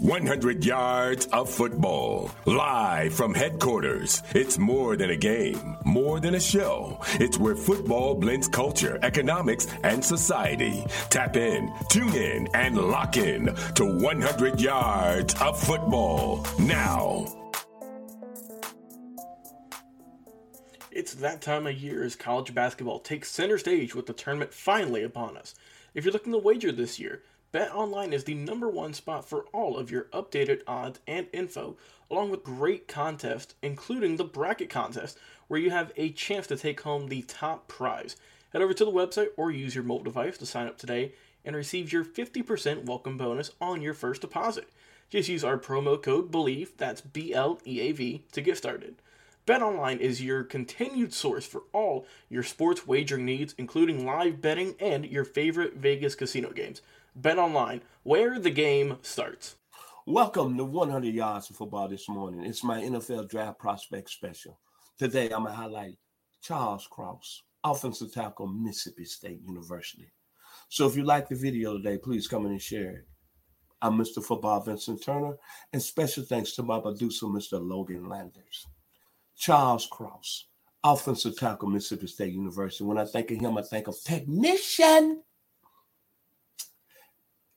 100 yards of football. Live from headquarters. It's more than a game, more than a show. It's where football blends culture, economics, and society. Tap in, tune in, and lock in to 100 yards of football now. It's that time of year as college basketball takes center stage with the tournament finally upon us. If you're looking to wager this year, BetOnline is the number one spot for all of your updated odds and info, along with great contests, including the bracket contest, where you have a chance to take home the top prize. Head over to the website or use your mobile device to sign up today and receive your 50% welcome bonus on your first deposit. Just use our promo code BLEAV, that's B L E A V, to get started. BetOnline is your continued source for all your sports wagering needs, including live betting and your favorite Vegas casino games. BetOnline, where the game starts. Welcome to 100 Yards of Football this morning. It's my NFL Draft Prospect Special. Today, I'm going to highlight Charles Cross, offensive tackle, Mississippi State University. So if you like the video today, please come in and share it. I'm Mr. Football Vincent Turner, and special thanks to my producer, Mr. Logan Landers. Charles Cross, offensive tackle, Mississippi State University. When I think of him, I think of technician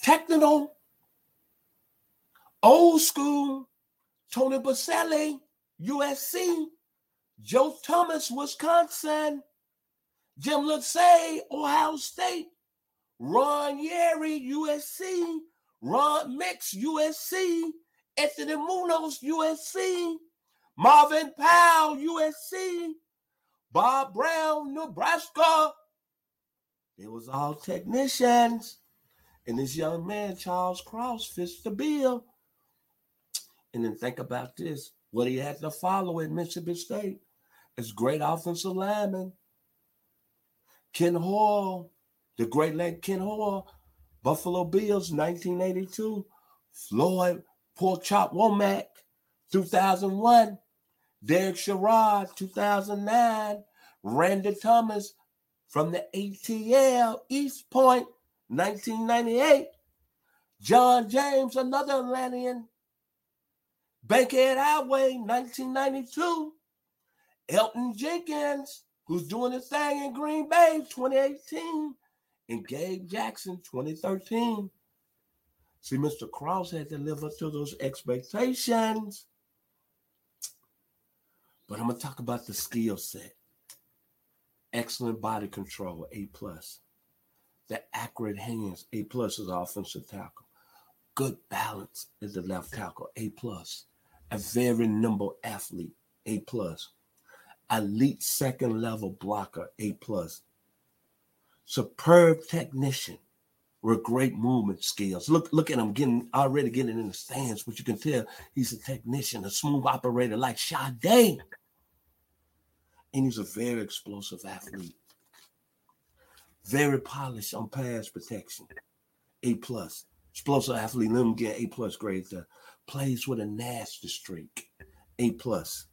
Technical, old school, Tony Boselli, USC, Joe Thomas, Wisconsin, Jim Lindsey, Ohio State, Ron Yary, USC, Ron Mix, USC, Anthony Munoz, USC, Marvin Powell, USC, Bob Brown, Nebraska. They was all technicians. And this young man, Charles Cross, fits the bill. And then think about this what he had to follow at Mississippi State is great offensive lineman. Ken Hall, the great late Ken Hall, Buffalo Bills, 1982. Floyd Pork Chop Womack, 2001. Derek Sherrod, 2009. Randy Thomas from the ATL, East Point, 1998, John James, another Atlantean. Bankhead Highway, 1992. Elgton Jenkins, who's doing his thing in Green Bay, 2018. And Gabe Jackson, 2013. See, Mr. Cross had to live up to those expectations. But I'm to talk about the skill set. Excellent body control, A plus the accurate hands, A plus is offensive tackle. Good balance is the left tackle, A plus. A very nimble athlete, A plus. Elite second level blocker, A plus. Superb technician with great movement skills. Look, look at him getting already getting in the stands, but you can tell he's a technician, a smooth operator like Sade. And he's a very explosive athlete. Very polished on pass protection. A plus. Explosive athlete. Let him get A plus grade there. Plays with a nasty streak. A plus.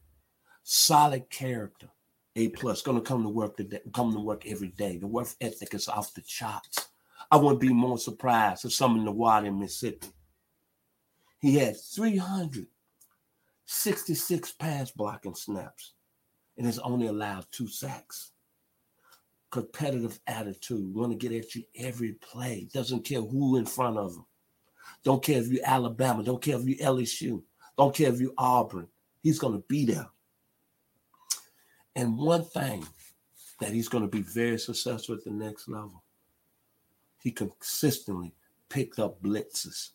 Solid character. A plus. Gonna come to work today. Come to work every day. The work ethic is off the charts. I wouldn't be more surprised if some in the water in Mississippi. He had 366 pass blocking snaps and has only allowed two sacks competitive attitude, want to get at you every play. Doesn't care who in front of him. Don't care if you're Alabama. Don't care if you're LSU. Don't care if you're Auburn. He's going to be there. And one thing that he's going to be very successful at the next level, he consistently picked up blitzes.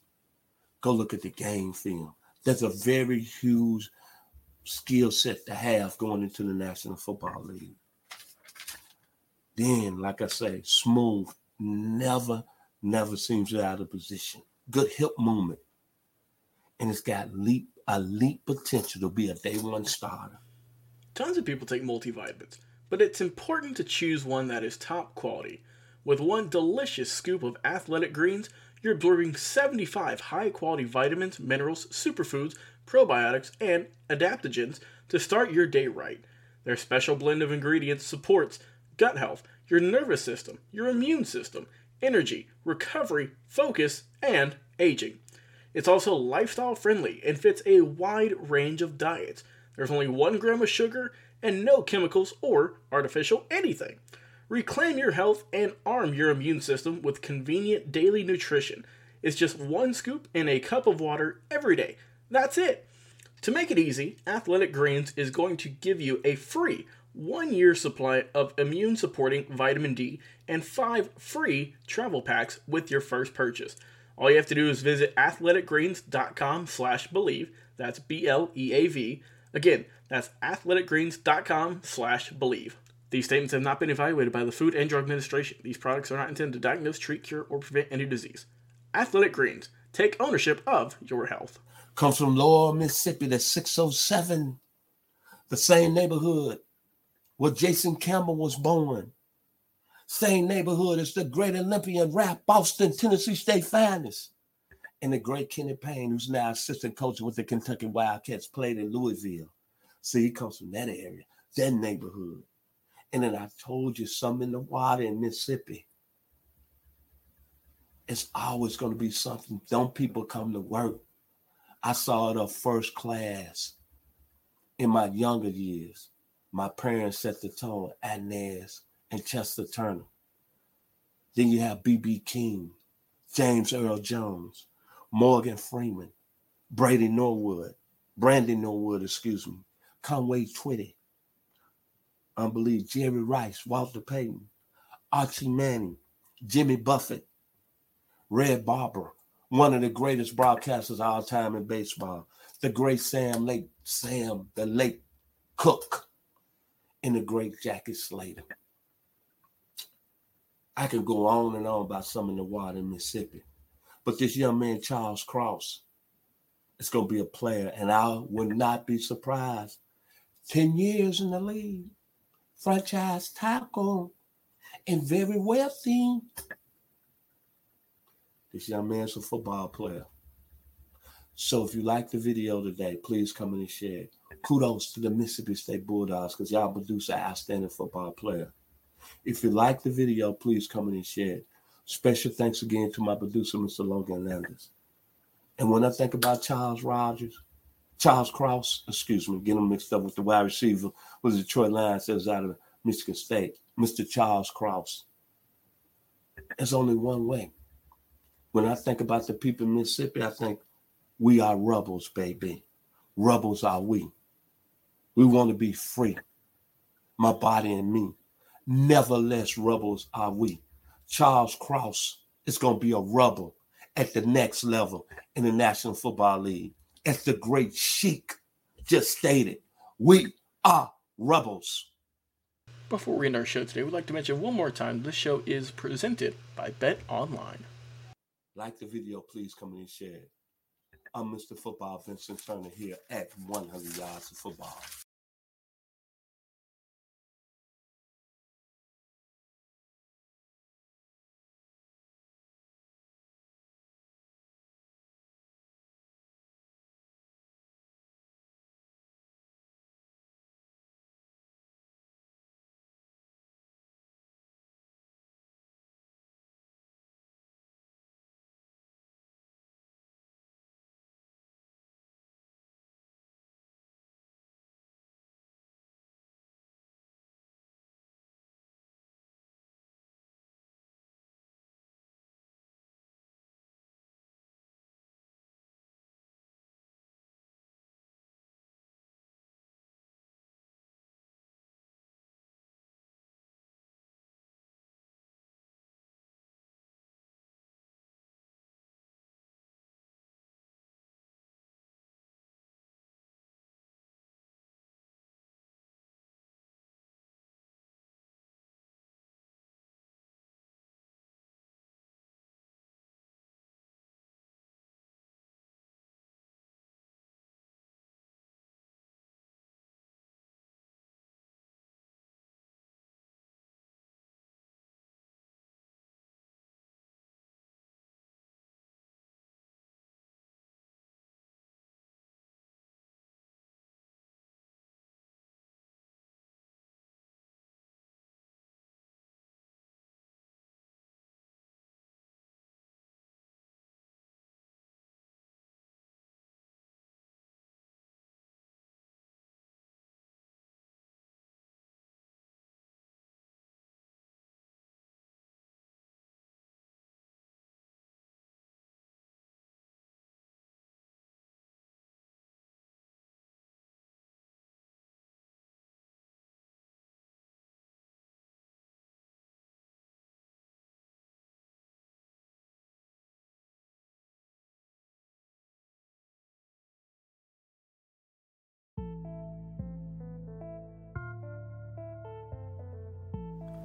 Go look at the game film. That's a very huge skill set to have going into the National Football League. Then, like I say, smooth, never, never seems out of position. Good hip movement. And it's got leap, elite potential to be a day one starter. Tons of people take multivitamins, but it's important to choose one that is top quality. With one delicious scoop of athletic greens, you're absorbing 75 high quality vitamins, minerals, superfoods, probiotics, and adaptogens to start your day right. Their special blend of ingredients supports gut health, your nervous system, your immune system, energy, recovery, focus, and aging. It's also lifestyle friendly and fits a wide range of diets. There's only one gram of sugar and no chemicals or artificial anything. Reclaim your health and arm your immune system with convenient daily nutrition. It's just one scoop in a cup of water every day. That's it. To make it easy, Athletic Greens is going to give you a free one year supply of immune supporting vitamin D and five free travel packs with your first purchase. All you have to do is visit athleticgreens.com slash bleav. That's B-L-E-A-V. Again, that's athleticgreens.com slash bleav. These statements have not been evaluated by the Food and Drug Administration. These products are not intended to diagnose, treat, cure, or prevent any disease. Athletic Greens. Take ownership of your health. Comes from Laurel, Mississippi, that's 607. The same neighborhood where Jason Campbell was born. Same neighborhood as the great Olympian Ralph Boston, Tennessee State finest. And the great Kenny Payne, who's now assistant coach with the Kentucky Wildcats, played in Louisville. See, he comes from that area, that neighborhood. And then I told you some in the water in Mississippi. It's always going to be something. Don't people come to work? I saw it up first class in my younger years. My parents set the tone, Inez and Chester Turner. Then you have B.B. King, James Earl Jones, Morgan Freeman, Brady Norwood, Brandy Norwood, excuse me, Conway Twitty, I believe Jerry Rice, Walter Payton, Archie Manning, Jimmy Buffett, Red Barber, one of the greatest broadcasters of all time in baseball, the great Sam Lake, Sam the late Cooke, and the great Jackie Slater. I can go on and on about some in the water in Mississippi. But this young man, Charles Cross, is going to be a player, and I would not be surprised. 10 years in the league, franchise tackle, and very wealthy. This young man's a football player. So if you like the video today, please come in and share it. Kudos to the Mississippi State Bulldogs because y'all produce an outstanding football player. If you like the video, please come in and share it. Special thanks again to my producer, Mr. Logan Landers. And when I think about Charles Rogers, Charles Cross, excuse me, getting mixed up with the wide receiver was Detroit Lions that was out of Michigan State, Mr. Charles Cross. There's only one way. When I think about the people in Mississippi, I think we are rebels, baby. Rebels are we. We want to be free. My body and me. Nevertheless, rebels are we. Charles Cross is going to be a rebel at the next level in the National Football League. As the great Chic just stated, we are rebels. Before we end our show today, we'd like to mention one more time this show is presented by Bet Online. Like the video, please come in and share it. I'm Mr. Football Vincent Turner here at 100 Yards of Football.